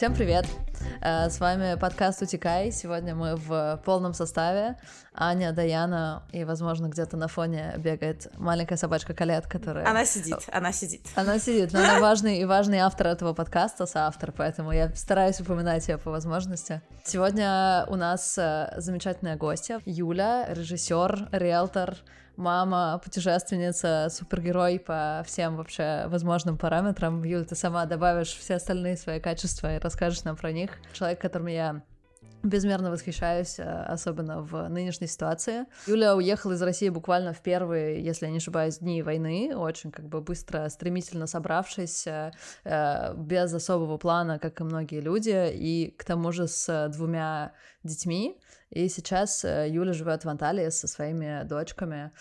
Всем привет! Э, с вами подкаст «Утекай». Сегодня мы в полном составе. Аня, Даяна и, возможно, где-то на фоне бегает маленькая собачка Калет, которая... Она сидит, она сидит. Она сидит, но она важный и важный автор этого подкаста, соавтор, поэтому я стараюсь упоминать ее по возможности. Сегодня у нас э, замечательная гостья Юля, режиссер, риэлтор, мама, путешественница, супергерой по всем вообще возможным параметрам. Юля, ты сама добавишь все остальные свои качества и расскажешь нам про них. Человек, которым я безмерно восхищаюсь, э, особенно в нынешней ситуации. Юля уехала из России буквально в первые, если я не ошибаюсь, дни войны, очень как бы быстро, стремительно собравшись, э, э, без особого плана, как и многие люди, и к тому же с двумя детьми. И сейчас Юля живет в Анталии со своими дочками.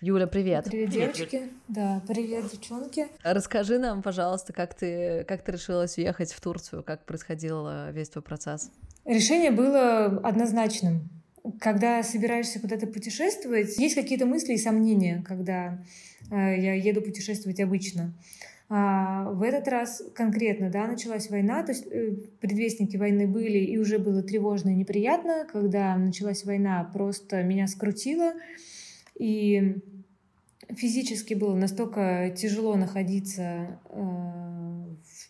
Юля, привет. Привет, девочки. Да, привет, девчонки. Расскажи нам, пожалуйста, как ты, как ты решилась уехать в Турцию, как происходил весь твой процесс? Решение было однозначным. Когда собираешься куда-то путешествовать, есть какие-то мысли и сомнения, когда э, я еду путешествовать обычно. А в этот раз конкретно, да, началась война, то есть э, предвестники войны были, и уже было тревожно и неприятно. Когда началась война, просто меня скрутило, и физически было настолько тяжело находиться э,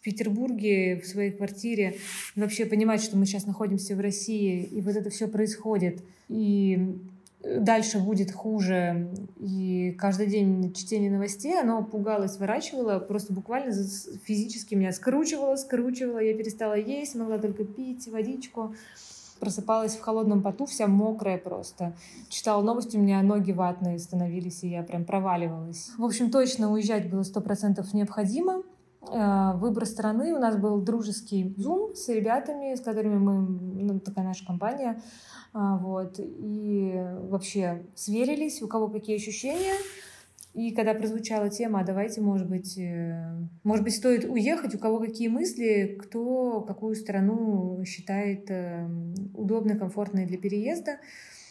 Петербурге, в своей квартире, вообще понимать, что мы сейчас находимся в России, и вот это все происходит, и дальше будет хуже, и каждый день чтение новостей, оно пугало, сворачивало, просто буквально физически меня скручивало, скручивало, я перестала есть, могла только пить водичку, просыпалась в холодном поту, вся мокрая просто. Читала новости, у меня ноги ватные становились, и я прям проваливалась. В общем, точно уезжать было сто процентов необходимо. Э, выбор страны. У нас был дружеский зум с ребятами, с которыми мы, ну, такая наша компания, а, вот, и вообще сверились, у кого какие ощущения. И когда прозвучала тема, а давайте, может быть, э, может быть, стоит уехать, у кого какие мысли, кто какую страну считает э, удобной, комфортной для переезда.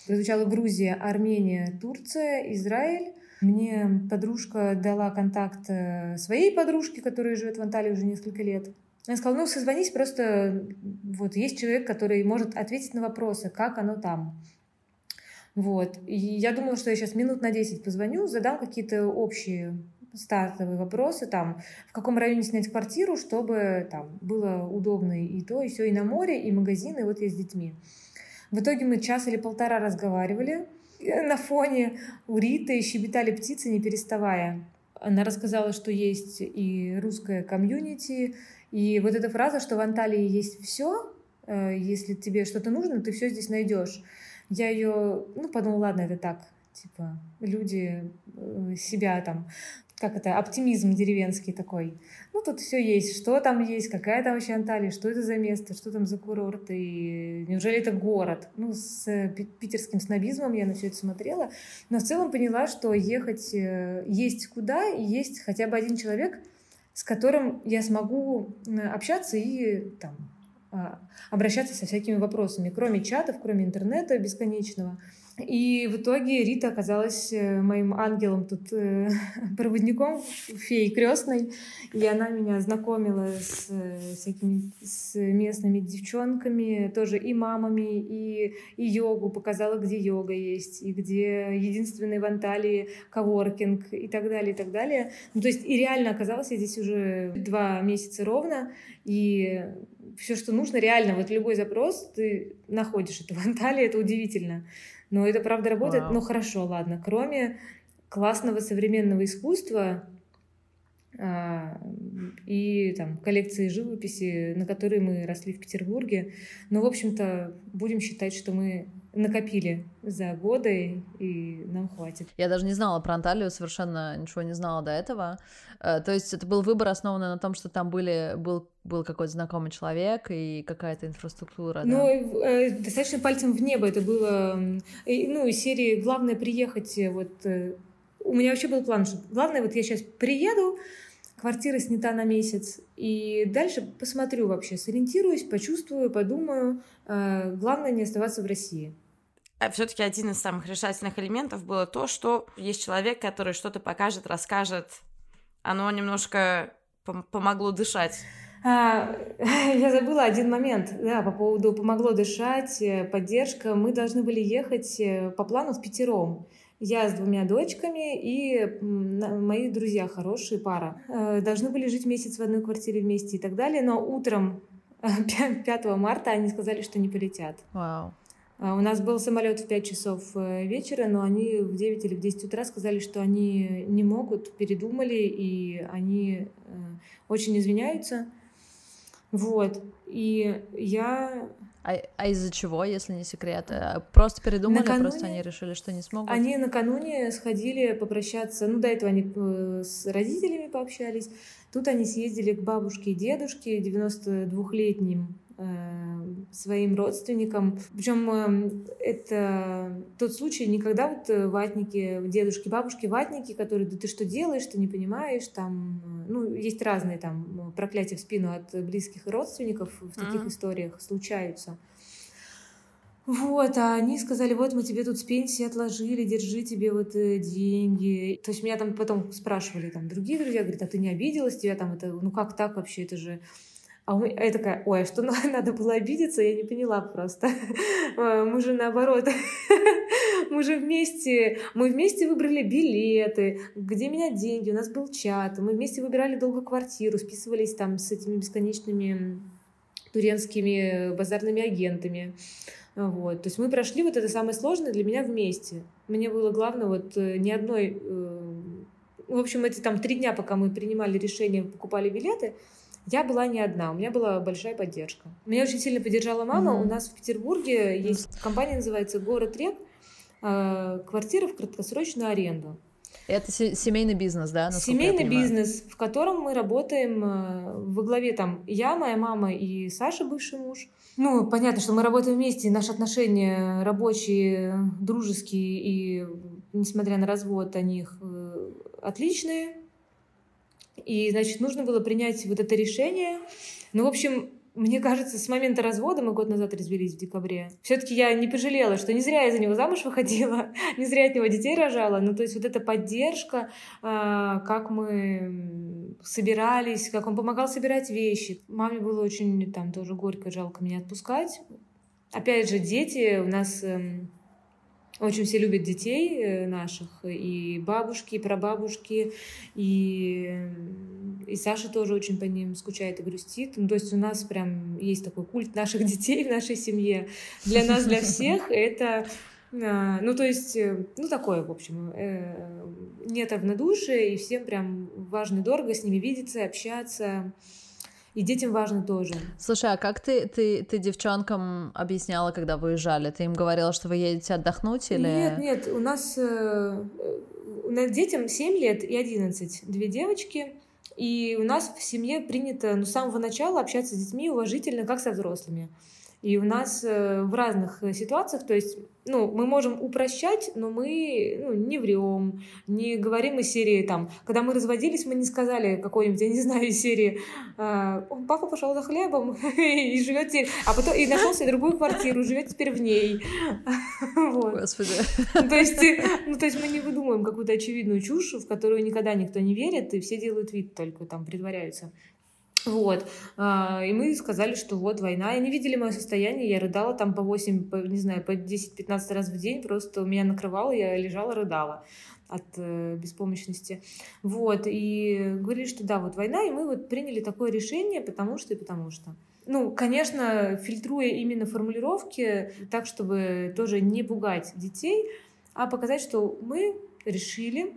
Прозвучала Грузия, Армения, Турция, Израиль. Мне подружка дала контакт э, своей подружки, которая живет в Анталии уже несколько лет. Она сказала, ну, созвонись, просто вот есть человек, который может ответить на вопросы, как оно там. Вот. И я думала, что я сейчас минут на 10 позвоню, задам какие-то общие стартовые вопросы, там, в каком районе снять квартиру, чтобы там было удобно и то, и все, и на море, и магазины, и вот я с детьми. В итоге мы час или полтора разговаривали, на фоне у Риты щебетали птицы, не переставая. Она рассказала, что есть и русская комьюнити, и вот эта фраза, что в Анталии есть все, э, если тебе что-то нужно, ты все здесь найдешь. Я ее, ну, подумала, ладно, это так, типа, люди э, себя там как это, оптимизм деревенский такой. Ну, тут все есть. Что там есть, какая там вообще Анталия, что это за место, что там за курорт, и неужели это город? Ну, с питерским снобизмом я на все это смотрела, но в целом поняла, что ехать э, есть куда, и есть хотя бы один человек, с которым я смогу общаться и там, а, обращаться со всякими вопросами, кроме чатов, кроме интернета бесконечного. И в итоге Рита оказалась э, моим ангелом тут, э, проводником, феей крестной. И она меня знакомила с э, всякими с местными девчонками, тоже и мамами, и, и йогу, показала, где йога есть, и где единственный в Анталии коворкинг, и так далее, и так далее. Ну, то есть и реально оказалось, я здесь уже два месяца ровно, и все, что нужно, реально, вот любой запрос ты находишь это в Анталии, это удивительно. Но это правда работает. Вау. Ну хорошо, ладно. Кроме классного современного искусства а, и там коллекции живописи, на которые мы росли в Петербурге. Но, в общем-то, будем считать, что мы накопили за годы, и нам хватит. Я даже не знала про Анталию, совершенно ничего не знала до этого. Э, то есть это был выбор, основанный на том, что там были, был, был какой-то знакомый человек и какая-то инфраструктура. Ну, да? э, достаточно пальцем в небо это было. И, ну, из серии «Главное приехать». Э, вот, э, у меня вообще был план, что главное, вот я сейчас приеду, квартира снята на месяц, и дальше посмотрю вообще, сориентируюсь, почувствую, подумаю. Э, главное не оставаться в России. А все-таки один из самых решательных элементов было то, что есть человек, который что-то покажет, расскажет. Оно немножко пом- помогло дышать. А, я забыла один момент, да, по поводу помогло дышать, э, поддержка. Мы должны были ехать э, по плану в пятером. Я с двумя дочками и мои друзья, хорошие пара. Э, должны были жить месяц в одной квартире вместе и так далее, но утром 5 марта они сказали, что не полетят. Вау. А, у нас был самолет в 5 часов вечера, но они в 9 или в 10 утра сказали, что они не могут, передумали, и они очень извиняются. Вот. И я... А, а из-за чего, если не секрет? А просто передумали, накануне... просто они решили, что не смогут? Они накануне сходили попрощаться, ну, до этого они э, с родителями пообщались, тут они съездили к бабушке и дедушке, 92-летним Э, своим родственникам. Причем э, это тот случай, никогда вот э, ватники, дедушки, бабушки ватники, которые, да ты что делаешь, ты не понимаешь, там, ну, есть разные там проклятия в спину от близких родственников в таких mm-hmm. историях случаются. Вот, а они сказали, вот мы тебе тут с пенсии отложили, держи тебе вот деньги. То есть меня там потом спрашивали там другие друзья, говорят, а ты не обиделась, тебя там это, ну как так вообще, это же а я такая, ой, а что надо было обидеться? Я не поняла просто. А, мы же наоборот, мы же вместе, мы вместе выбрали билеты, где менять деньги, у нас был чат, мы вместе выбирали долго квартиру, списывались там с этими бесконечными туренскими базарными агентами. Вот. То есть мы прошли вот это самое сложное для меня вместе. Мне было главное вот э, ни одной... Э, в общем, эти там три дня, пока мы принимали решение, покупали билеты, я была не одна, у меня была большая поддержка. Меня очень сильно поддержала мама. Mm-hmm. У нас в Петербурге есть компания, называется «Город Рек», э, квартира в краткосрочную аренду. Это семейный бизнес, да? Семейный бизнес, в котором мы работаем э, во главе там я, моя мама и Саша, бывший муж. Ну, понятно, что мы работаем вместе, наши отношения рабочие, дружеские, и несмотря на развод, они э, отличные. И, значит, нужно было принять вот это решение. Ну, в общем, мне кажется, с момента развода, мы год назад развелись в декабре, все-таки я не пожалела, что не зря я за него замуж выходила, не зря от него детей рожала. Ну, то есть вот эта поддержка, а, как мы собирались, как он помогал собирать вещи. Маме было очень там тоже горько, жалко меня отпускать. Опять же, дети у нас эм, очень все любят детей э, наших, и бабушки, и прабабушки, и, и Саша тоже очень по ним скучает и грустит. Ну, то есть у нас прям есть такой культ наших детей в нашей семье. Для нас, для всех это а, ну, то есть, э, ну, такое, в общем, э, нет равнодушия, и всем прям важно дорого с ними видеться, общаться. И детям важно тоже. Слушай, а как ты, ты, ты девчонкам объясняла, когда выезжали? Ты им говорила, что вы едете отдохнуть или... Нет, нет, у нас э, э детям 7 лет и 11, две девочки. И у нас в семье принято ну, с самого начала общаться с детьми уважительно, как со взрослыми. И у нас э, в разных э, ситуациях, то есть, ну, мы можем упрощать, но мы ну, не врем, не говорим из серии там, когда мы разводились, мы не сказали какой-нибудь, я не знаю, из серии, э, папа пошел за хлебом и живет теперь, а потом и нашел себе другую квартиру, живет теперь в ней. Вот. Господи. То есть, ну, то есть мы не выдумываем какую-то очевидную чушь, в которую никогда никто не верит, и все делают вид только там притворяются. Вот. А, и мы сказали, что вот война. Они видели мое состояние. Я рыдала там по 8, по, не знаю, по 10-15 раз в день. Просто меня накрывало, я лежала, рыдала от э, беспомощности. Вот. И говорили, что да, вот война. И мы вот приняли такое решение, потому что и потому что. Ну, конечно, фильтруя именно формулировки так, чтобы тоже не пугать детей, а показать, что мы решили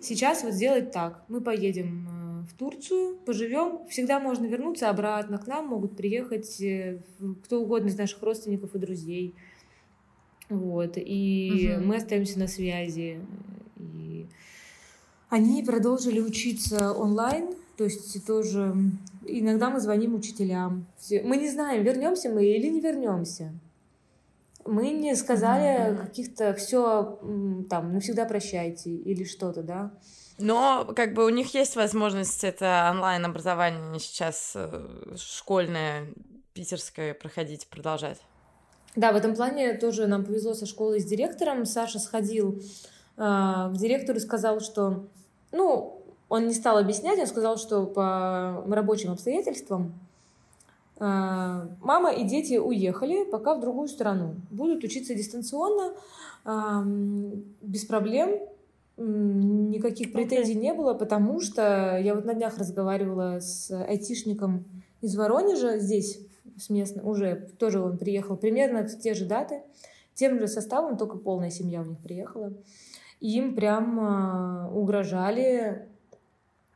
сейчас вот сделать так. Мы поедем э, в Турцию, поживем, всегда можно вернуться обратно, к нам могут приехать э, кто угодно из наших родственников и друзей. Вот, и угу. мы остаемся на связи. И они продолжили учиться онлайн, то есть тоже иногда мы звоним учителям. Мы не знаем, вернемся мы или не вернемся. Мы не сказали каких-то все там навсегда прощайте или что-то, да. Но как бы у них есть возможность это онлайн-образование сейчас э, школьное, питерское проходить, продолжать. Да, в этом плане тоже нам повезло со школой с директором. Саша сходил э, к директору и сказал, что, ну, он не стал объяснять, он сказал, что по рабочим обстоятельствам А, мама и дети уехали пока в другую страну. Будут учиться дистанционно, без проблем. Никаких претензий не было, потому что я вот на днях разговаривала с айтишником из Воронежа здесь, с местным, уже тоже он приехал примерно в те же даты, тем же составом, только полная семья у них приехала. Им прям а, угрожали.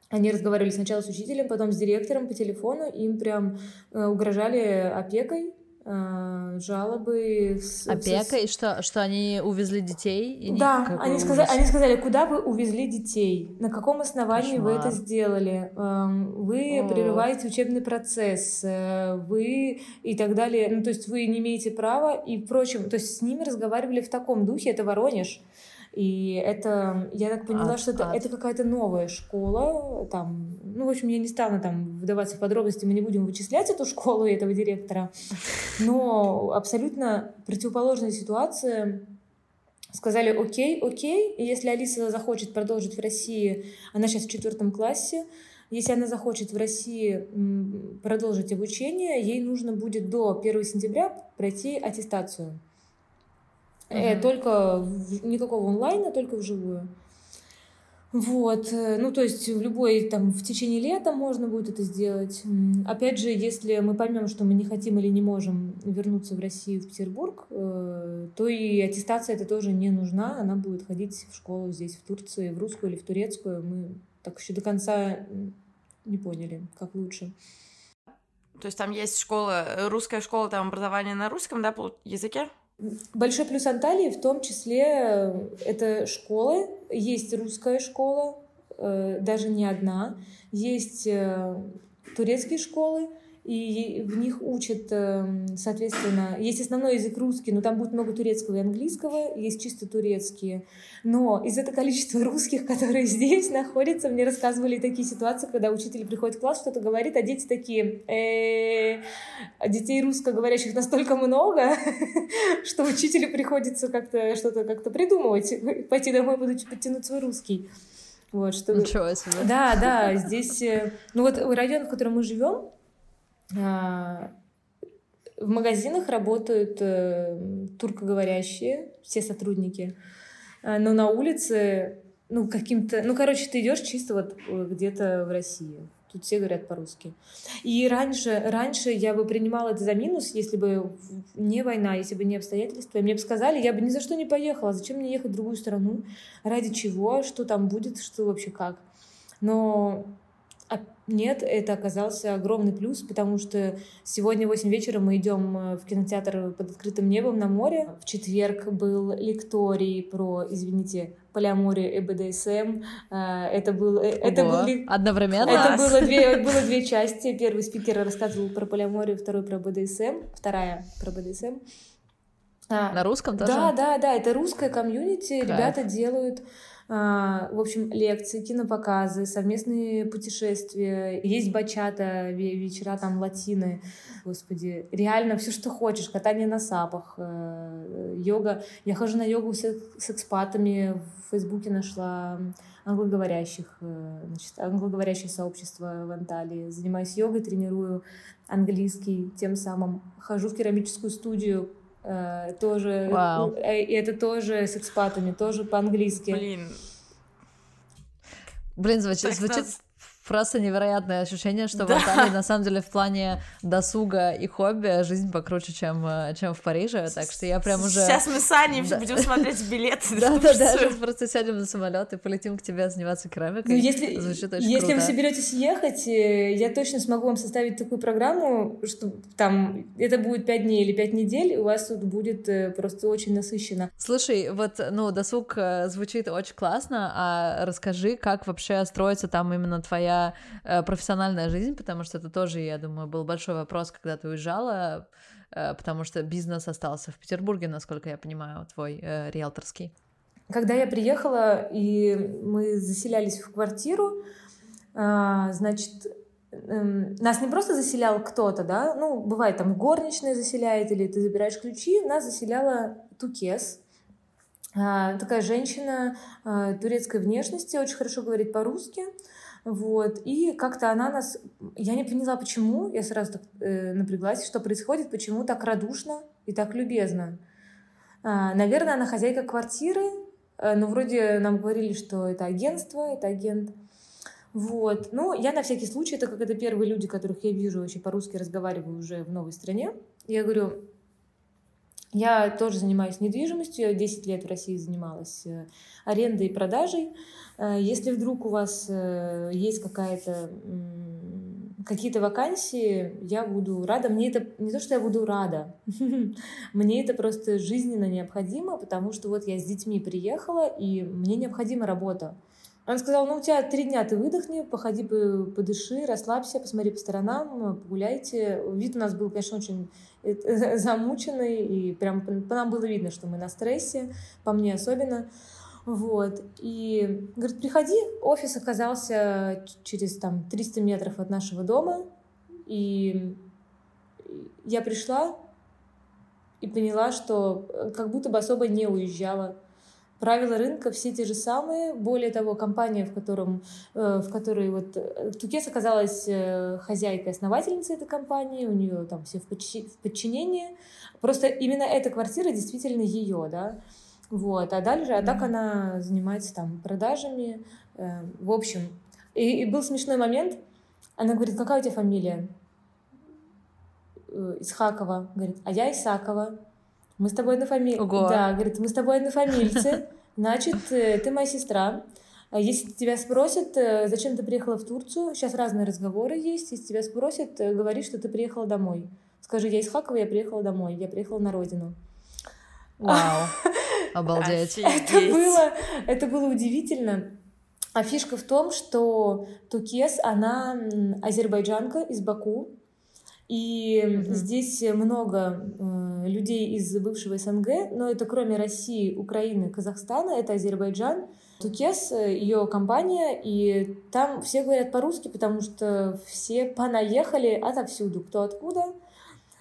Они разговаривали сначала с учителем, потом с директором по телефону, им прям э, угрожали опекой, жалобы. С, Опека? И что, что они увезли детей? И да, они сказали, они сказали, куда вы увезли детей? На каком основании Кошмар. вы это сделали? Эм, вы О. прерываете учебный процесс, э, вы и так далее. Ну, то есть вы не имеете права и прочим. То есть с ними разговаривали в таком духе, это Воронеж. И это, я так поняла, ад, что это, это какая-то новая школа. Там, ну, в общем, я не стану там вдаваться в подробности, мы не будем вычислять эту школу и этого директора. Но абсолютно противоположная ситуация. Сказали, окей, окей, и если Алиса захочет продолжить в России, она сейчас в четвертом классе, если она захочет в России продолжить обучение, ей нужно будет до 1 сентября пройти аттестацию. Uh-huh. Только никакого онлайна, только вживую. Вот, э, ну то есть в любой там в течение лета можно будет это сделать. Опять же, если мы поймем, что мы не хотим или не можем вернуться в Россию, в Петербург, э, то и аттестация это тоже не нужна, она будет ходить в школу здесь, в Турции, в русскую или в турецкую. Мы так еще до конца не поняли, как лучше. То есть там есть школа, русская школа, там образование на русском, да, языке? Большой плюс Анталии в том числе э, это школы. Есть русская школа, э, даже не одна. Есть э, турецкие школы, и в них учат, эм, соответственно, есть основной язык русский, но там будет много турецкого и английского, есть чисто турецкие. Но из этого количества русских, которые здесь находятся, мне рассказывали такие ситуации, когда учитель приходит в класс, что-то говорит, а дети такие, а детей русскоговорящих настолько много, что учителю приходится как-то что-то как-то придумывать, пойти домой, буду подтянуть свой русский. Вот, чтобы... Ничего себе. Да, да, здесь... Э, ну вот район, в котором мы живем, в магазинах работают э, туркоговорящие, все сотрудники, а, но на улице, ну, каким-то... Ну, короче, ты идешь чисто вот э, где-то в России. Тут все говорят по-русски. И раньше, раньше я бы принимала это за минус, если бы не война, если бы не обстоятельства. мне бы сказали, я бы ни за что не поехала. Зачем мне ехать в другую страну? Ради чего? Что там будет? Что вообще как? Но а нет, это оказался огромный плюс, потому что сегодня в 8 вечера мы идем э, в кинотеатр под открытым небом на море. В четверг был лекторий про, извините, полиаморию и БДСМ. Э, это был... Э, это был Одновременно? Это было две, было две части. Первый спикер рассказывал про полиаморию, второй про БДСМ, вторая про БДСМ. А, на русском тоже? Да, да, да, это русская комьюнити. Кайф. Ребята делают в общем, лекции, кинопоказы, совместные путешествия. Есть бачата, вечера там латины. Господи, реально все, что хочешь. Катание на сапах, э, йога. Я хожу на йогу с, экспатами. В Фейсбуке нашла англоговорящих, э, значит, англоговорящее сообщество в Анталии. Занимаюсь йогой, тренирую английский, тем самым хожу в керамическую студию, тоже, wow. Э, и это тоже с экспатами, тоже по-английски. Блин. Блин, звучит, звучит нас... Просто невероятное ощущение, что да. в Италии на самом деле в плане досуга и хобби жизнь покруче, чем, э, чем в Париже, так что я прям уже... Сейчас мы с Аней да. будем смотреть билеты. Да-да-да, сейчас просто сядем на самолет и полетим к тебе заниматься керамикой. Ну, если, Звучит очень если круто. вы соберетесь ехать, э, я точно смогу вам составить такую программу, что там это будет 5 дней или 5 недель, у вас тут будет э, просто очень насыщенно. Слушай, вот, ну, досуг звучит очень классно, а расскажи, как вообще строится там именно твоя твоя э, профессиональная жизнь, потому что это тоже, я думаю, был большой вопрос, когда ты уезжала, э, потому что бизнес остался в Петербурге, насколько я понимаю, твой э, риэлторский. Когда я приехала, и мы заселялись в квартиру, э, значит, эм, нас не просто заселял кто-то, да, ну, бывает там горничная заселяет, или ты забираешь ключи, нас заселяла Тукес, а, такая женщина а, турецкой внешности, очень хорошо говорит по-русски, Вот. И как-то она нас... Я не поняла, почему. Я сразу так э, напряглась, что происходит, почему так радушно и так любезно. А, наверное, она хозяйка квартиры, э, но вроде нам говорили, что это агентство, это агент. Вот. Ну, я на всякий случай, это как это первые люди, которых я вижу, вообще по-русски разговариваю уже в новой стране. Я говорю, я тоже занимаюсь недвижимостью, я 10 лет в России занималась э, арендой и продажей. Э, если вдруг у вас э, есть какая-то какие-то вакансии, я буду рада. Мне это не то, что я буду рада, мне это просто жизненно необходимо, потому что вот я с детьми приехала, и мне необходима работа. Он сказал, ну у тебя три дня, ты выдохни, походи, подыши, расслабься, посмотри по сторонам, погуляйте. Вид у нас был, конечно, очень замученный, и прям по нам было видно, что мы на стрессе, по мне особенно. Вот. И говорит, приходи, офис оказался через там 300 метров от нашего дома, и я пришла и поняла, что э, как будто бы особо не уезжала Правила рынка все те же самые. Более того, компания, в, котором, э, в которой вот э, Тукес оказалась э, хозяйкой, основательницей этой компании, у нее там все в, в подчинении. Просто именно эта квартира действительно ее, да. Вот, а дальше, а так она занимается там продажами. В общем, и, и был смешной момент. Она говорит, какая у тебя фамилия? Исхакова. Говорит, а я Исакова мы с тобой однофамильцы. Да, говорит, мы с тобой однофамильцы, значит, э, ты моя сестра. А если тебя спросят, э, зачем ты приехала в Турцию, сейчас разные разговоры есть, если тебя спросят, э, говори, что ты приехала домой. Скажи, я из Хакова, я приехала домой, я приехала на родину. Вау, обалдеть. Это было, это было удивительно. А фишка в том, что Тукес, она азербайджанка из Баку, и mm-hmm. здесь много э, людей из бывшего СНГ, но это кроме России, Украины, Казахстана, это Азербайджан. Тукес, э, ее компания, и там все говорят по-русски, потому что все понаехали отовсюду, кто откуда.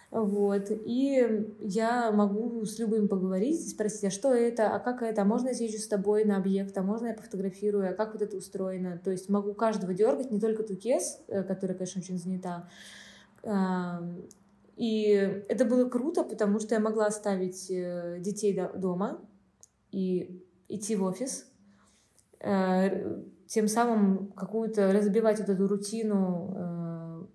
Вот. И я могу с любым поговорить, спросить, а что это, а как это, а можно я съезжу с тобой на объект, а можно я пофотографирую, а как вот это устроено. То есть могу каждого дергать, не только Тукес, э, которая, конечно, очень занята, и это было круто, потому что я могла оставить э, детей дома и идти в офис, э, тем самым какую-то разбивать вот эту рутину э,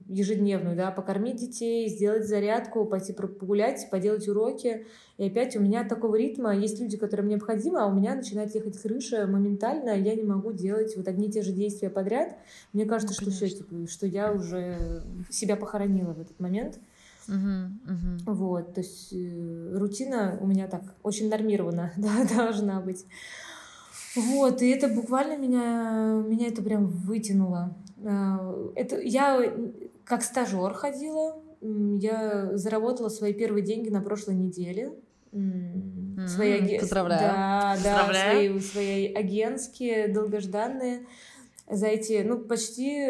ежедневную, да, покормить детей, сделать зарядку, пойти погулять, поделать уроки. И опять у меня такого ритма, есть люди, которым необходимо, а у меня начинает ехать крыша моментально, я не могу делать вот одни и те же действия подряд. Мне кажется, ну, что все, типа, что я уже себя похоронила в этот момент. Uh-huh, uh-huh. Вот, то есть э, рутина у меня так очень нормирована, да, должна быть. Вот, и это буквально меня, меня это прям вытянуло. Э, это, я как стажер ходила, я заработала свои первые деньги на прошлой неделе. Mm-hmm. Свои Поздравляю. Да, Поздравляю. да, свои, свои агентские, долгожданные. За эти, ну, почти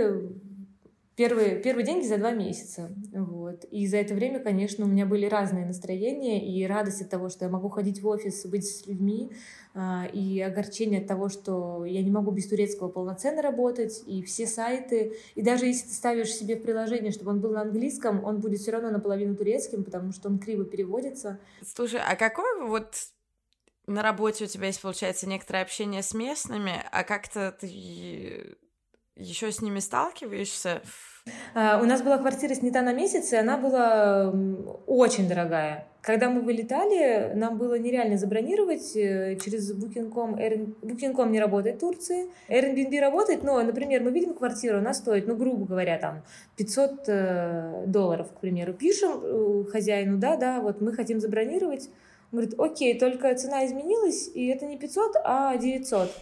первые, первые деньги за два месяца. Вот. И за это время, конечно, у меня были разные настроения, и радость от того, что я могу ходить в офис, быть с людьми, а, и огорчение от того, что я не могу без турецкого полноценно работать, и все сайты, и даже если ты ставишь себе в приложение, чтобы он был на английском, он будет все равно наполовину турецким, потому что он криво переводится. Слушай, а какой вот на работе у тебя есть, получается, некоторое общение с местными, а как-то ты еще с ними сталкиваешься? А, у нас была квартира снята на месяц, и она была очень дорогая. Когда мы вылетали, нам было нереально забронировать э, через Booking.com. Booking.com не работает в Турции. Airbnb работает, но, например, мы видим квартиру, она стоит, ну, грубо говоря, там 500 э, долларов, к примеру. Пишем э, хозяину, да, да, вот мы хотим забронировать. Он говорит, окей, только цена изменилась, и это не 500, а 900.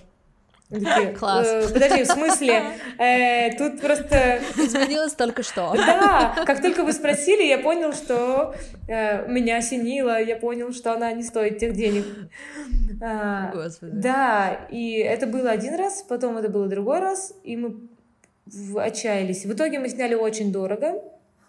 Такие, Класс. Э, подожди, в смысле? Э, тут просто... Изменилось только что. Да, как только вы спросили, я понял, что э, меня осенило, я понял, что она не стоит тех денег. А, Господи. Да, и это было один раз, потом это было другой раз, и мы отчаялись. В итоге мы сняли очень дорого,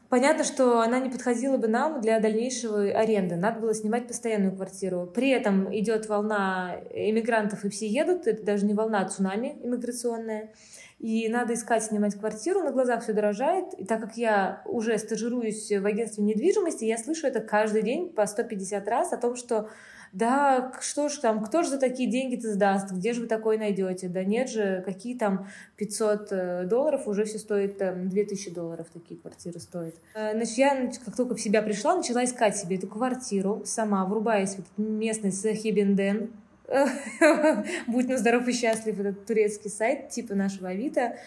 Понятно, что она не подходила бы нам для дальнейшего аренды. Надо было снимать постоянную квартиру. При этом идет волна иммигрантов, и все едут. Это даже не волна, а цунами иммиграционная. и надо искать снимать квартиру, на глазах все дорожает, и так как я уже стажируюсь в агентстве недвижимости, я слышу это каждый день по 150 раз о том, что да, что ж там, кто же за такие деньги-то сдаст, где же вы такое найдете? Да нет же, какие там 500 э, долларов, уже все стоит там 2000 долларов такие квартиры стоят. Э, значит, я как только в себя пришла, начала искать себе эту квартиру сама, врубаясь в этот местный Сахибенден, Будь ну здоров и счастлив, этот турецкий сайт типа нашего Авито.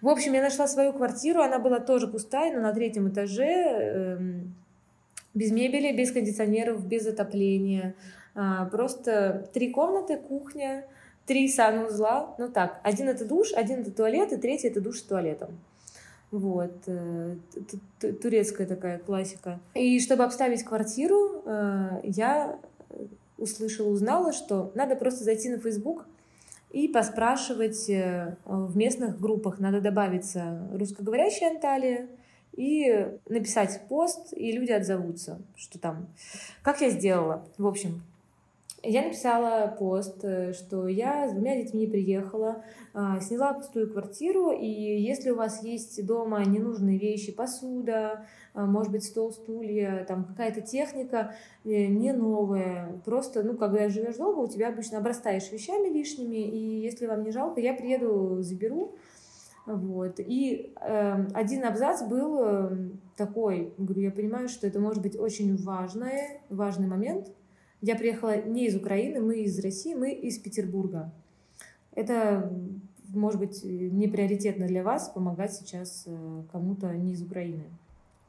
В общем, я нашла свою квартиру, она была тоже пустая, но на третьем этаже, эм, без мебели, без кондиционеров, без отопления. А, просто три комнаты, кухня, три санузла. Ну так, один это душ, один это туалет, и третий это душ с туалетом. Вот, э, турецкая такая классика. И чтобы обставить квартиру, э, я услышала, узнала, что надо просто зайти на Facebook и поспрашивать э, в местных группах. Надо добавиться русскоговорящая Анталия и написать пост, и люди отзовутся, что там. Как я сделала? В общем, я написала пост, э, что я с двумя детьми приехала, а, сняла пустую квартиру, и если у вас есть дома ненужные вещи, посуда, а, может быть, стол, стулья, там какая-то техника э, не новая, просто, ну, когда живешь долго, у тебя обычно обрастаешь вещами лишними, и если вам не жалко, я приеду, заберу, вот. И э, один абзац был э, такой, говорю, я понимаю, что это может быть очень важный, важный момент, я приехала не из Украины, мы из России, мы из Петербурга. Это, может быть, не приоритетно для вас помогать сейчас э, кому-то не из Украины.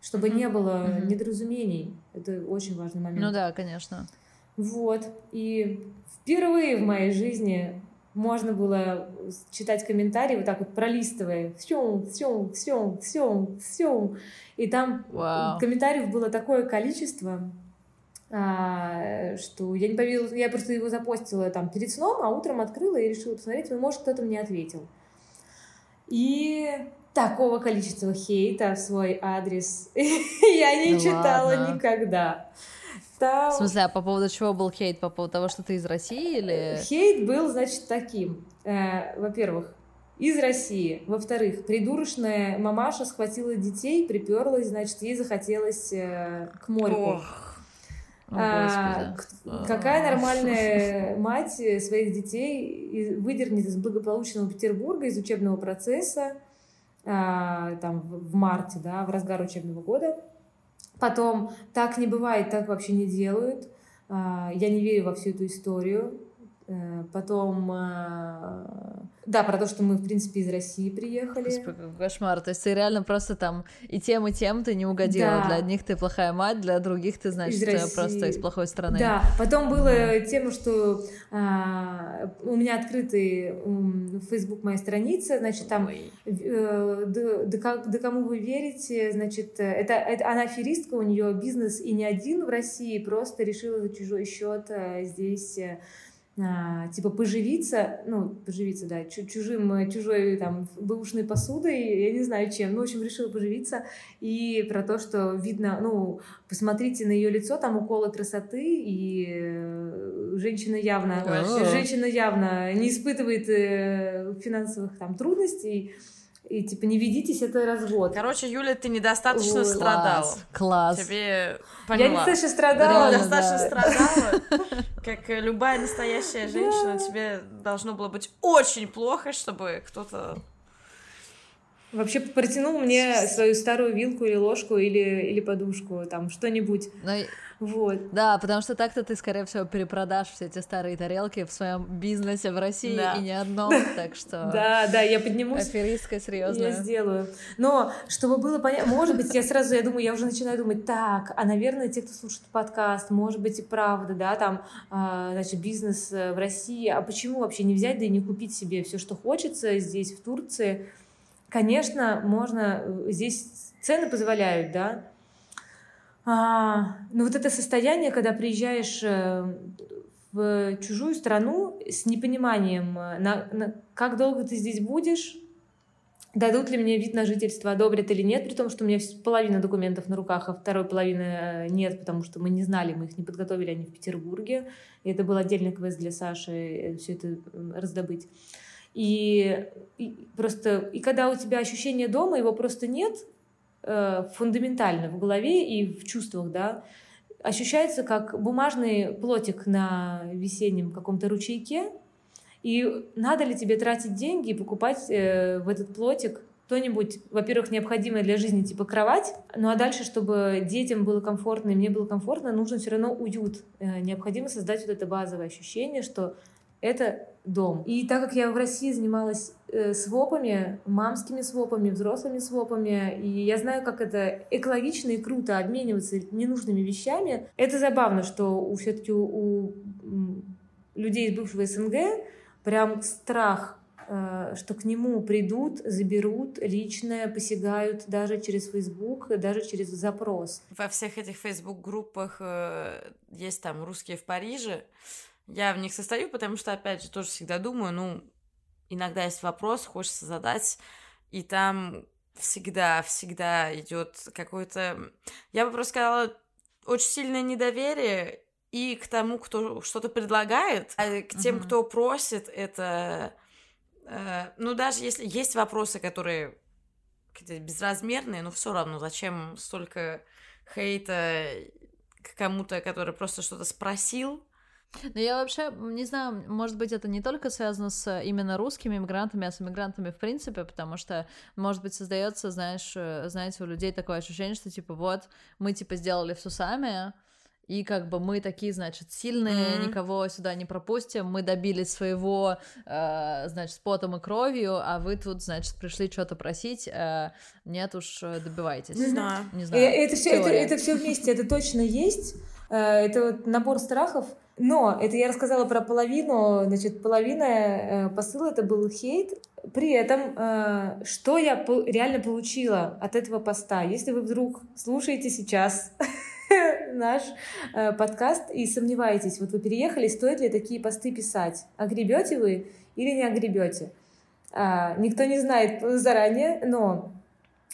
Чтобы mm-hmm. не было mm-hmm. недоразумений. Это очень важный момент. Ну да, конечно. Вот. И впервые в моей жизни можно было читать комментарии, вот так вот пролистывая, все, все, все, все, все. И там wow. комментариев было такое количество, а, что я не поверила, я просто его запостила там перед сном, а утром открыла и решила посмотреть, ну, может, кто-то мне ответил. И такого количества хейта в свой адрес я не читала ладно. никогда. Там... В смысле, а по поводу чего был хейт? По поводу того, что ты из России или... Хейт был, значит, таким. Э, во-первых, из России. Во-вторых, придурочная мамаша схватила детей, приперлась, значит, ей захотелось э, к морю. Ох. А, какая нормальная мать своих детей выдернет из благополучного Петербурга, из учебного процесса, а, там, в марте, да, в разгар учебного года. Потом так не бывает, так вообще не делают. А, я не верю во всю эту историю. Э, потом, э, да, про то, что мы, в принципе, из России приехали. Господи, кошмар. То есть ты реально просто там и тем, и тем ты не угодила. Да. Для одних ты плохая мать, для других ты, значит, из просто из плохой страны. Да, потом было mm. тема, что а, у меня открытый Facebook моя страница, значит, там э, да, да, да кому вы верите, значит, это, это она аферистка, у нее бизнес и не один в России, просто решила за чужой счет здесь а, типа поживиться, ну, поживиться, да, чужим, чужой там бэушной посудой, я не знаю чем, ну, в общем, решила поживиться, и про то, что видно, ну, посмотрите на ее лицо, там уколы красоты, и э, женщина явно, женщина явно не испытывает э, финансовых там трудностей, и типа не ведитесь, это развод. Короче, Юля, ты недостаточно Ой, страдала. Класс. класс. Тебе поняла. Я недостаточно страдала. Ты недостаточно да. страдала. Как любая настоящая женщина, тебе должно было быть очень плохо, чтобы кто-то Вообще протянул мне свою старую вилку или ложку или, или подушку, там что-нибудь. Но... Вот. Да, потому что так-то ты, скорее всего, перепродашь все эти старые тарелки в своем бизнесе в России да. и не одном, так что... Да, да, я поднимусь. Аферистка серьезная. Я сделаю. Но, чтобы было понятно, может быть, я сразу, я думаю, я уже начинаю думать, так, а, наверное, те, кто слушает подкаст, может быть, и правда, да, там, а, значит, бизнес э, в России, а почему вообще не взять, да и не купить себе все, что хочется здесь, в Турции? Конечно, можно, э, здесь цены позволяют, да, а, но вот это состояние, когда приезжаешь э, в чужую страну с непониманием, э, на, на, как долго ты здесь будешь, дадут ли мне вид на жительство, одобрят или нет, при том, что у меня половина документов на руках, а второй половины нет, потому что мы не знали, мы их не подготовили, они в Петербурге. И это был отдельный квест для Саши, все это раздобыть. И, и просто, и когда у тебя ощущение дома, его просто нет э, фундаментально в голове и в чувствах, да, ощущается как бумажный плотик на весеннем каком-то ручейке, и надо ли тебе тратить деньги и покупать э, в этот плотик что-нибудь, во-первых, необходимое для жизни, типа кровать, ну а дальше, чтобы детям было комфортно и мне было комфортно, нужен все равно уют. Э, необходимо создать вот это базовое ощущение, что это дом. И так как я в России занималась э, свопами, мамскими свопами, взрослыми свопами, и я знаю, как это экологично и круто обмениваться ненужными вещами, это забавно, что у все-таки у, у людей из бывшего СНГ прям страх Э, что к нему придут, заберут личное, посягают даже через Facebook, даже через запрос. Во всех этих Facebook-группах э, есть там русские в Париже. Я в них состою, потому что, опять же, тоже всегда думаю, ну, иногда есть вопрос, хочется задать, и там всегда, всегда идет какой-то, я бы просто сказала, очень сильное недоверие и к тому, кто что-то предлагает, а к тем, uh-huh. кто просит, это Э, ну, даже если есть вопросы, которые какие-то безразмерные, но все равно зачем столько хейта к кому-то, который просто что-то спросил, но я вообще не знаю, может быть, это не только связано с именно русскими иммигрантами, а с иммигрантами в принципе, потому что, может быть, создается, знаешь, э, знаете, у людей такое ощущение, что типа вот мы типа сделали все сами, и как бы мы такие, значит, сильные, mm-hmm. никого сюда не пропустим, мы добились своего, э, значит, с потом и кровью, а вы тут, значит, пришли что-то просить, э, нет уж, э, добивайтесь. Не знаю. Не знаю. Э, это все, это, это все вместе, это точно есть. Э, это вот набор страхов. Но это я рассказала про половину, значит, половина посыла это был хейт. При этом, что я реально получила от этого поста? Если вы вдруг слушаете сейчас наш э, подкаст и сомневаетесь, вот вы переехали, стоит ли такие посты писать? Огребете вы или не огребете? А, никто не знает заранее, но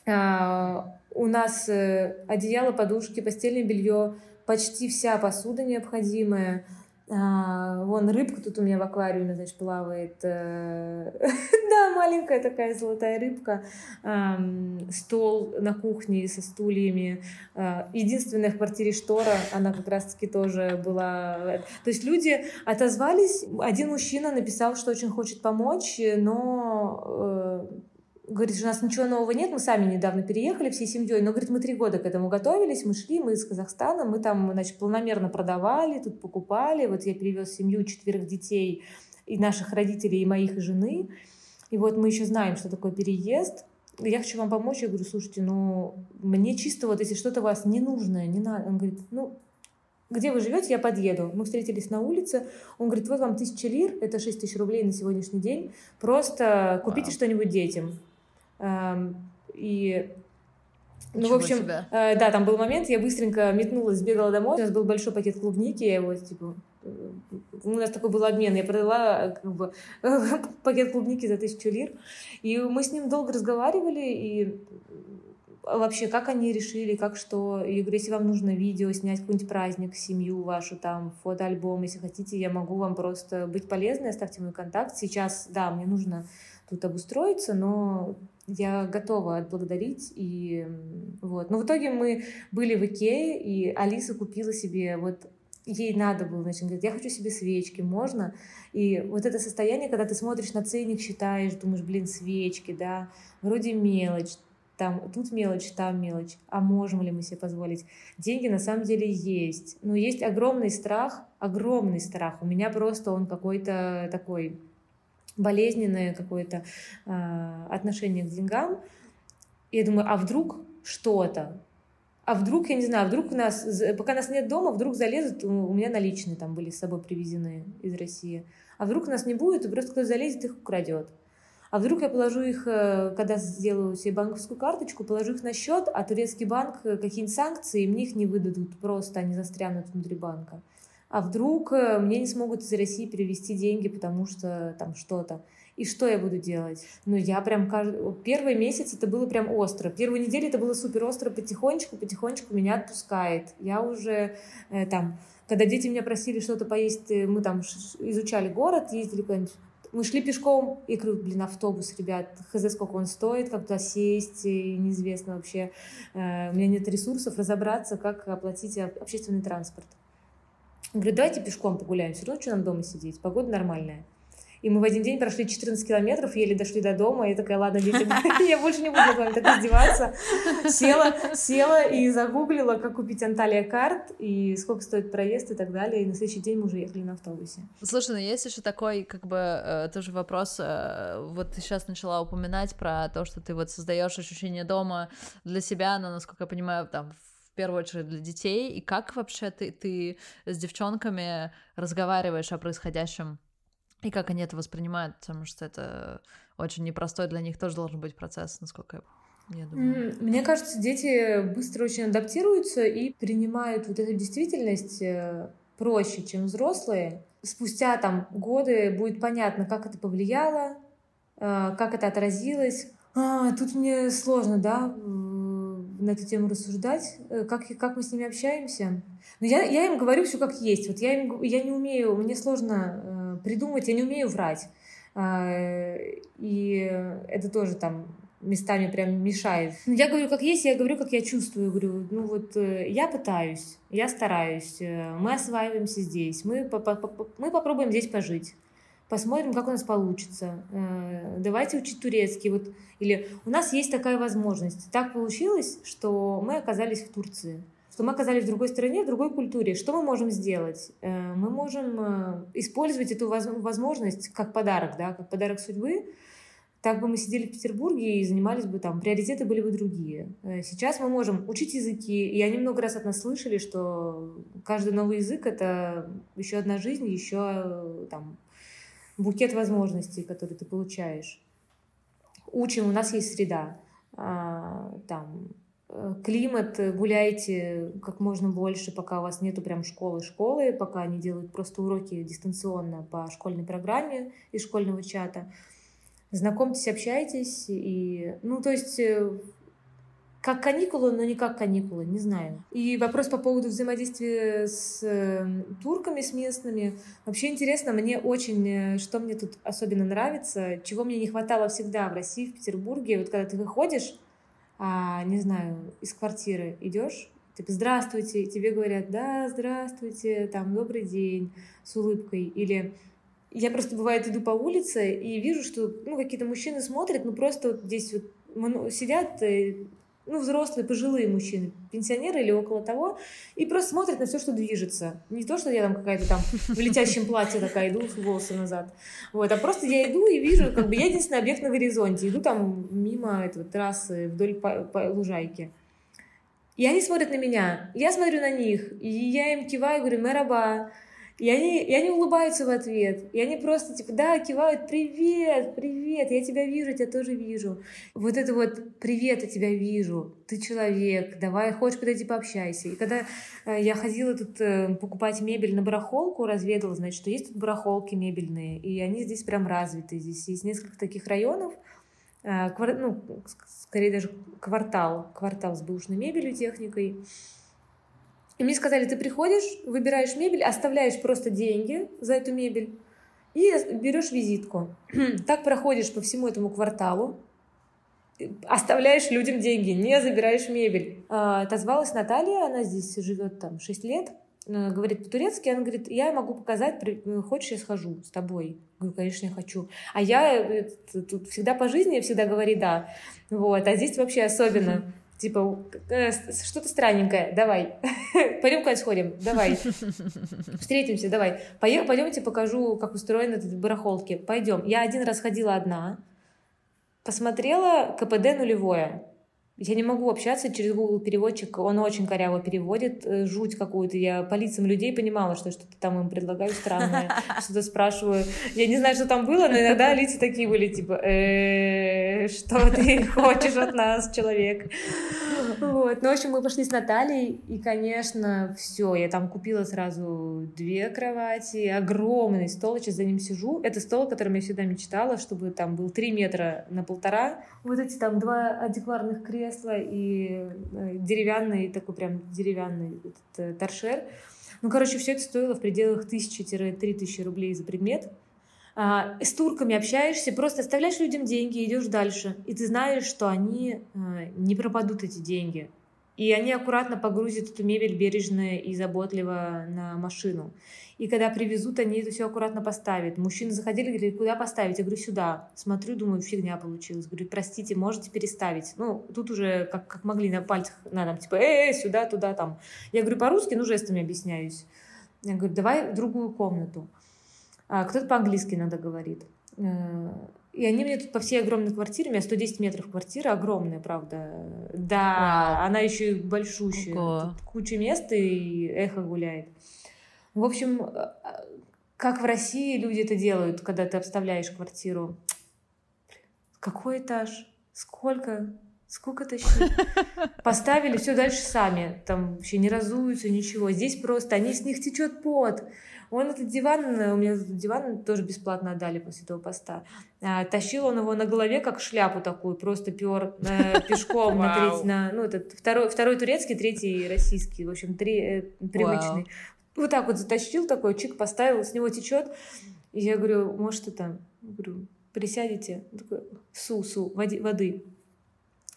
а, у нас э, одеяло, подушки, постельное белье, почти вся посуда необходимая, а, вон рыбка тут у меня в аквариуме, значит, плавает. Э, да, маленькая такая золотая рыбка. Стол на кухне со стульями. А, единственная в квартире штора, она как раз-таки тоже была... То есть люди отозвались. Один мужчина написал, что очень хочет помочь, но э, говорит, у нас ничего нового нет, мы сами недавно переехали всей семьей, но, говорит, мы три года к этому готовились, мы шли, мы из Казахстана, мы там, значит, планомерно продавали, тут покупали, вот я перевез семью четверых детей и наших родителей, и моих, и жены, и вот мы еще знаем, что такое переезд, я хочу вам помочь, я говорю, слушайте, ну, мне чисто вот, если что-то у вас ненужное, не надо, он говорит, ну, где вы живете, я подъеду. Мы встретились на улице. Он говорит, вот вам тысяча лир, это шесть тысяч рублей на сегодняшний день. Просто купите wow. что-нибудь детям. И ну, Ничего в общем. Э, да, там был момент, я быстренько метнулась, сбегала домой. У нас был большой пакет клубники, я его, типа, у нас такой был обмен, я продала как бы пакет клубники за тысячу лир, и мы с ним долго разговаривали, и вообще, как они решили, как что. Я говорю, если вам нужно видео, снять какой-нибудь праздник, семью вашу, там, фотоальбом, если хотите, я могу вам просто быть полезной, оставьте мой контакт. Сейчас, да, мне нужно тут обустроиться, но я готова отблагодарить. И вот. Но в итоге мы были в Икее, и Алиса купила себе вот ей надо было, значит, говорит, я хочу себе свечки, можно? И вот это состояние, когда ты смотришь на ценник, считаешь, думаешь, блин, свечки, да, вроде мелочь, там, тут мелочь, там мелочь, а можем ли мы себе позволить? Деньги на самом деле есть, но есть огромный страх, огромный страх. У меня просто он какой-то такой болезненное какое-то э, отношение к деньгам. И я думаю, а вдруг что-то? А вдруг, я не знаю, вдруг у нас, пока нас нет дома, вдруг залезут, у меня наличные там были с собой привезенные из России. А вдруг нас не будет, и просто кто залезет, их украдет. А вдруг я положу их, э, когда сделаю себе банковскую карточку, положу их на счет, а турецкий банк э, какие-нибудь санкции, и мне их не выдадут, просто они застрянут внутри банка а вдруг э, мне не смогут из России перевести деньги, потому что там что-то. И что я буду делать? Ну, я прям каждый... Первый месяц это было прям остро. Первую неделю это было супер остро, потихонечку, потихонечку меня отпускает. Я уже э, там... Когда дети меня просили что-то поесть, э, мы там изучали город, ездили куда-нибудь Мы шли пешком, и говорю, блин, автобус, ребят, хз, сколько он стоит, как туда сесть, и неизвестно вообще. Э, у меня нет ресурсов разобраться, как оплатить общественный транспорт. Говорю, давайте пешком погуляем, все равно что нам дома сидеть, погода нормальная. И мы в один день прошли 14 километров, еле дошли до дома, и я такая, ладно, дети, я больше не буду с вами так издеваться. Села, села и загуглила, как купить Анталия карт, и сколько стоит проезд и так далее, и на следующий день мы уже ехали на автобусе. Слушай, ну есть еще такой, как бы, э, тоже вопрос, э, вот ты сейчас начала упоминать про то, что ты вот создаешь ощущение дома для себя, но, насколько я понимаю, там, первую очередь для детей, и как вообще ты, ты с девчонками разговариваешь о происходящем и как они это воспринимают, потому что это очень непростой для них тоже должен быть процесс, насколько я думаю. Мне кажется, дети быстро очень адаптируются и принимают вот эту действительность э, проще, чем взрослые. Спустя там годы будет понятно, как это повлияло, э, как это отразилось. А, тут мне сложно, да, на эту тему рассуждать, э, как, как мы с ними общаемся. Но я, я им говорю все как есть. Вот я, им, я не умею, мне сложно придумывать, я не умею врать. А, и это тоже там местами прям мешает. Я говорю, как есть, я говорю, как я чувствую. говорю, ну вот э, я пытаюсь, я стараюсь, э, мы осваиваемся здесь, мы, мы попробуем здесь пожить. Посмотрим, как у нас получится. Э, давайте учить турецкий. Вот, или у нас есть такая возможность. Так получилось, что мы оказались в Турции что мы оказались в другой стране, в другой культуре. Что мы можем сделать? Э, мы можем э, использовать эту возможность как подарок, да, как подарок судьбы. Так бы мы сидели в Петербурге и занимались бы там, приоритеты были бы другие. Сейчас мы можем учить языки, и они много раз от нас слышали, что каждый новый язык — это еще одна жизнь, еще там букет возможностей, которые ты получаешь. Учим, у нас есть среда. А, там, Э, климат, э, гуляйте как можно больше, пока у вас нету прям школы-школы, пока они делают просто уроки дистанционно по школьной программе из школьного чата. Знакомьтесь, общайтесь. И, ну, то есть, э, как каникулы, но не как каникулы, не знаю. И вопрос по поводу взаимодействия с турками, с местными. Вообще интересно, мне очень, что мне тут особенно нравится, чего мне не хватало всегда в России, в Петербурге. Вот когда ты выходишь, а, не знаю, из квартиры идешь, типа, здравствуйте, и тебе говорят, да, здравствуйте, там, добрый день, с улыбкой, или я просто, бывает, иду по улице и вижу, что, ну, какие-то мужчины смотрят, ну, просто вот здесь вот сидят э, ну, взрослые, пожилые мужчины, пенсионеры или около того, и просто смотрят на все, что движется. Не то, что я там какая-то там в летящем платье такая иду, волосы назад. Вот, а просто я иду и вижу, как бы я единственный объект на горизонте. Иду там мимо этого трассы вдоль по, по лужайки. И они смотрят на меня, я смотрю на них, и я им киваю, говорю, мэраба, и они, и они улыбаются в ответ. И они просто типа, да, кивают, привет, привет, я тебя вижу, я тебя тоже вижу. Вот это вот, привет, я тебя вижу, ты человек, давай, хочешь подойти пообщайся. И когда э, я ходила тут э, покупать мебель на барахолку, разведала, значит, что есть тут барахолки мебельные, и они здесь прям развиты. Здесь есть несколько таких районов, э, квар... ну, скорее даже квартал, квартал с бэушной мебелью, техникой. И мне сказали, ты приходишь, выбираешь мебель, оставляешь просто деньги за эту мебель и берешь визитку. так проходишь по всему этому кварталу, оставляешь людям деньги, не забираешь мебель. А, отозвалась Наталья, она здесь живет там 6 лет, говорит по-турецки, она говорит, я могу показать, э, хочешь, я схожу с тобой? Говорю, конечно, я хочу. А я э, тут всегда по жизни, всегда говорю да. Вот, а здесь вообще особенно. Типа, э, что-то странненькое, давай. Пойдем куда сходим, давай. Встретимся, давай. Поехали, пойдемте покажу, как устроены эти барахолки. Пойдем. Я один раз ходила одна, посмотрела КПД нулевое. Я не могу общаться через Google переводчик, он очень коряво переводит, э, жуть какую-то. Я по лицам людей понимала, что что-то там им предлагаю странное, что-то спрашиваю. Я не знаю, что там было, но иногда лица такие были, типа, «Э, что ты хочешь от нас, человек? Вот. Ну, в общем, мы пошли с Натальей, и, конечно, все, я там купила сразу две кровати, огромный стол, сейчас за ним сижу. Это стол, о котором я всегда мечтала, чтобы там был три метра на полтора. Вот эти там два антикварных кресла и э, деревянный, такой прям деревянный этот, э, торшер. Ну, короче, все это стоило в пределах 1000-3000 рублей за предмет. А, с турками общаешься, просто оставляешь людям деньги, идешь дальше, и ты знаешь, что они а, не пропадут эти деньги. И они аккуратно погрузят эту мебель бережно и заботливо на машину. И когда привезут, они это все аккуратно поставят. Мужчины заходили, говорили, куда поставить? Я говорю, сюда. Смотрю, думаю, фигня получилась. Говорю, простите, можете переставить. Ну, тут уже как, как могли на пальцах, на нам, типа, э, -э сюда, туда, там. Я говорю, по-русски, ну, жестами объясняюсь. Я говорю, давай в другую комнату. А кто-то по-английски иногда говорит. Э, и они мне тут по всей огромной квартире, у меня 110 метров квартира, огромная, правда. Да, Вау. она еще и большущая. Тут куча мест и эхо гуляет. В общем, э, как в России люди это делают, когда ты обставляешь квартиру. Какой этаж? Сколько? Сколько тащить? Поставили все дальше сами. Там вообще не разуются, ничего. Здесь просто они с них течет пот. Он этот диван, у меня этот диван тоже бесплатно отдали после этого поста. А, тащил он его на голове, как шляпу такую, просто пер э, пешком на третий, на, ну, этот второй, второй турецкий, третий российский, в общем, три, э, привычный. Вот так вот затащил такой, чик поставил, с него течет. И я говорю, может, это, говорю, присядете? Он такой, су-су, воды.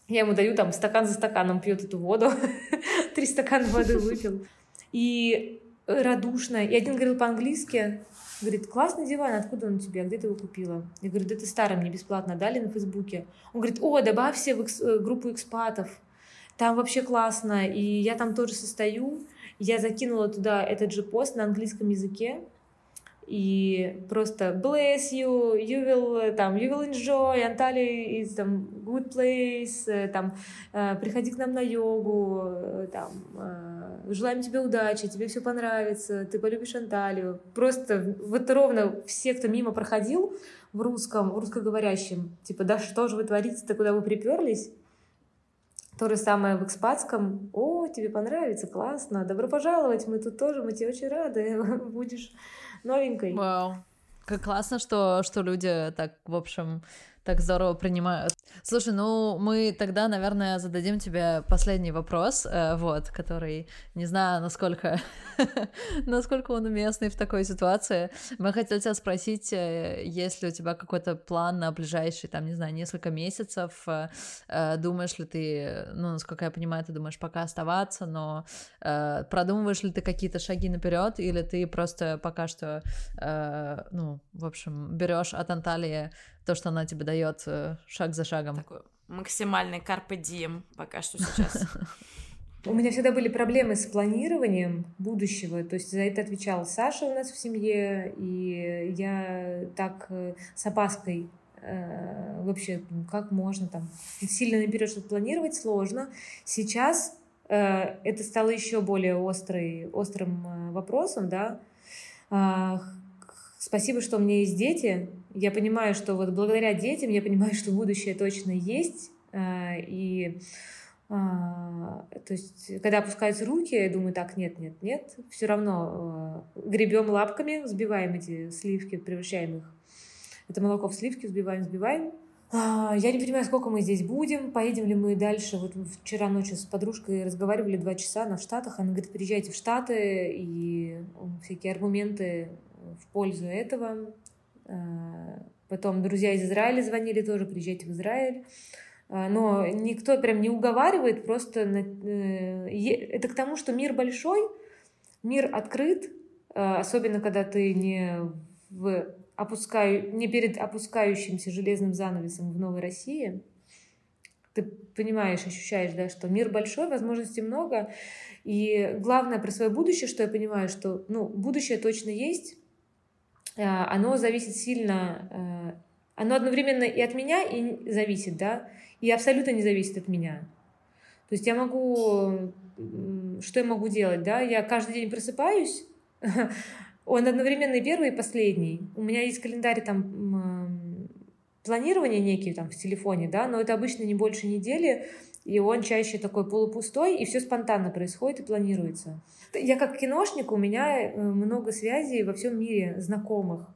Я ему даю там стакан за стаканом, пьет эту воду. Три стакана воды выпил. И радушно. И один говорил по-английски, говорит, классный диван, откуда он у тебя, где ты его купила? Я говорю, да ты старый, мне бесплатно дали на Фейсбуке. Он говорит, о, добавься в э, группу экспатов, там вообще классно, и я там тоже состою. Я закинула туда этот же пост на английском языке, и просто bless you, you will, там, you will enjoy, Анталия is там, good place, э, там, э, приходи к нам на йогу, э, там, желаем тебе удачи, тебе все понравится, ты полюбишь Анталию. Просто вот ровно все, кто мимо проходил в русском, в русскоговорящем, типа, да что же вы творите-то, куда вы приперлись? То же самое в экспатском. О, тебе понравится, классно, добро пожаловать, мы тут тоже, мы тебе очень рады, будешь новенькой. Вау. Как классно, что, что люди так, в общем, так здорово принимают. Слушай, ну мы тогда, наверное, зададим тебе последний вопрос, э, вот, который не знаю, насколько, насколько он уместный в такой ситуации. Мы хотели тебя спросить, э, есть ли у тебя какой-то план на ближайшие, там, не знаю, несколько месяцев. Э, думаешь ли ты, ну, насколько я понимаю, ты думаешь пока оставаться, но продумываешь ли ты какие-то шаги наперед, или ты просто пока что, ну, в общем, берешь от Анталии то, что она тебе дает шаг за шагом. Такой максимальный карпе дием пока что сейчас. У меня всегда были проблемы с планированием будущего, то есть за это отвечал Саша у нас в семье, и я так э, с опаской э, вообще, ну, как можно там сильно наперед что-то планировать, сложно. Сейчас э, это стало еще более острый, острым вопросом, да, Спасибо, что у меня есть дети. Я понимаю, что вот благодаря детям я понимаю, что будущее точно есть. А, и а, то есть, когда опускаются руки, я думаю, так, нет, нет, нет, все равно а, гребем лапками, взбиваем эти сливки, превращаем их. Это молоко в сливки, взбиваем, взбиваем. Я не понимаю, сколько мы здесь будем, поедем ли мы дальше. Вот вчера ночью с подружкой разговаривали два часа на Штатах. Она говорит, приезжайте в Штаты, и всякие аргументы в пользу этого. А, потом друзья из Израиля звонили тоже, приезжайте в Израиль. А, но никто прям не уговаривает, просто э, это к тому, что мир большой, мир открыт, а, особенно когда ты не в опускаю, не перед опускающимся железным занавесом в Новой России, ты понимаешь, ощущаешь, да, что мир большой, возможностей много, и главное про свое будущее, что я понимаю, что, ну, будущее точно есть, оно зависит сильно, э, оно одновременно и от меня и зависит, да, и абсолютно не зависит от меня. То есть я могу, что я могу делать, да, я каждый день просыпаюсь, он одновременно и первый, и последний. У меня есть календарь там планирования некий там в телефоне, да, но это обычно не больше недели, и он чаще такой полупустой, и все спонтанно происходит и планируется. Я как киношник, у меня э, много связей во всем мире, знакомых.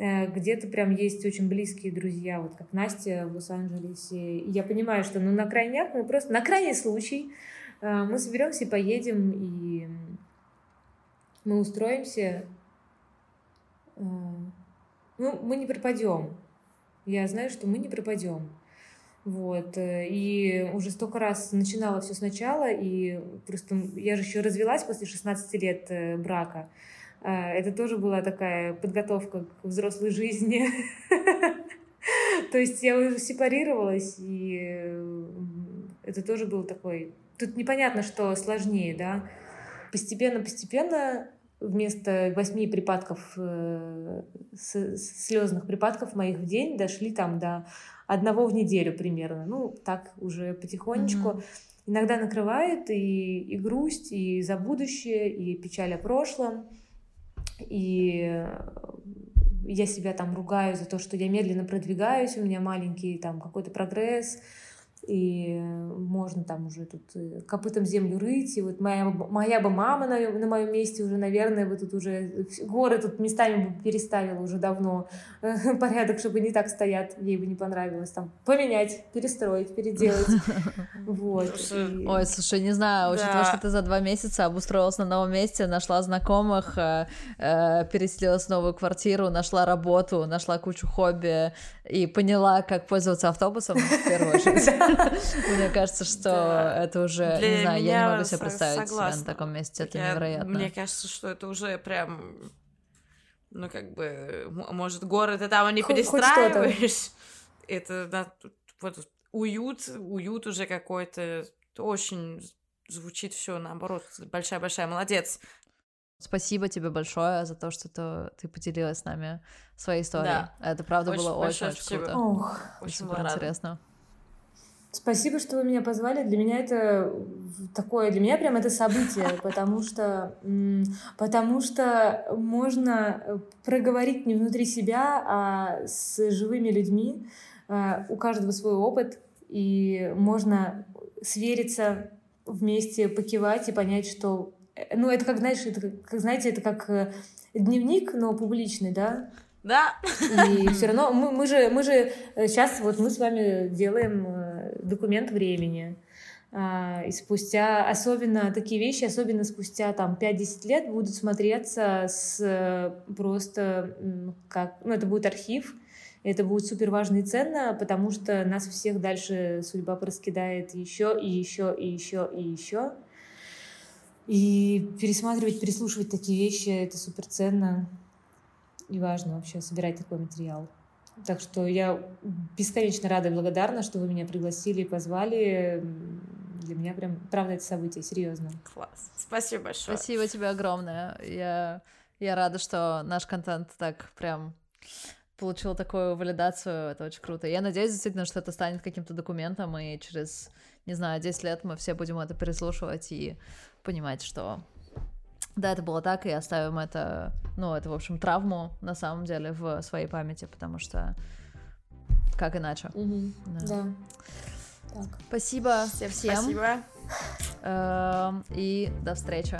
Э, где-то прям есть очень близкие друзья, вот как Настя в Лос-Анджелесе. И я понимаю, что ну, на крайняк мы просто, на крайний случай, э, мы соберемся и поедем, и мы устроимся ну, мы не пропадем. Я знаю, что мы не пропадем. Вот. Э, и уже столько раз начинала все сначала, и просто я же еще развелась после 16 лет э, брака. А, это тоже была такая подготовка к взрослой жизни. То есть я уже сепарировалась, и это тоже был такой... Тут непонятно, что сложнее, да. Постепенно-постепенно вместо восьми припадков, э, слезных припадков моих в день дошли там до одного в неделю примерно. Ну, так уже потихонечку. Mm-hmm. Иногда накрывает и, и грусть, и за будущее, и печаль о прошлом. И я себя там ругаю за то, что я медленно продвигаюсь, у меня маленький там какой-то прогресс, и можно там уже тут э, копытом землю рыть, и вот моя, моя бы мама на, на моем месте уже, наверное, бы тут уже горы тут местами бы переставила уже давно порядок, чтобы не так стоят, ей бы не понравилось, там, поменять, перестроить, переделать, вот. Ой, слушай, не знаю, учитывая, что ты за два месяца обустроилась на новом месте, нашла знакомых, э, э, переселилась в новую квартиру, нашла работу, нашла кучу хобби и поняла, как пользоваться автобусом в первую очередь. Мне кажется, что это уже, не знаю, я не могу себе представить себя на таком месте, это невероятно. Мне кажется, что это уже прям, ну, как бы, может, город, ты там не перестраиваешь, это, да, вот уют, уют уже какой-то, очень звучит все наоборот, большая-большая молодец. Спасибо тебе большое за то, что ты, ты поделилась с нами своей историей. Да. Это правда очень было очень-очень круто. Ох, очень супер интересно. Спасибо, что вы меня позвали. Для меня это такое, для меня прям это событие, потому что, потому что можно э, проговорить не внутри себя, а с живыми людьми. Э, у каждого свой опыт, и можно свериться вместе, покивать и понять, что... Э, ну, это как, знаешь, это как, знаете, это как дневник, но публичный, да? Да. И все равно мы, мы же мы же сейчас вот мы с вами делаем документ времени. А, и спустя, особенно такие вещи, особенно спустя там 5-10 лет будут смотреться с просто как, ну это будет архив, это будет супер важно и ценно, потому что нас всех дальше судьба проскидает еще и еще и еще и еще. И пересматривать, переслушивать такие вещи, это супер ценно и важно вообще собирать такой материал. Так что я бесконечно рада и благодарна, что вы меня пригласили и позвали. Для меня прям, правда, это событие, серьезно. Класс. Спасибо большое. Спасибо тебе огромное. Я, я рада, что наш контент так прям получил такую валидацию, это очень круто. Я надеюсь, действительно, что это станет каким-то документом, и через, не знаю, 10 лет мы все будем это переслушивать и понимать, что да, это было так, и оставим это, ну, это, в общем, травму, на самом деле, в своей памяти, потому что как иначе. Угу. Да. да. Так. Спасибо всем. Спасибо. Эм, и до встречи.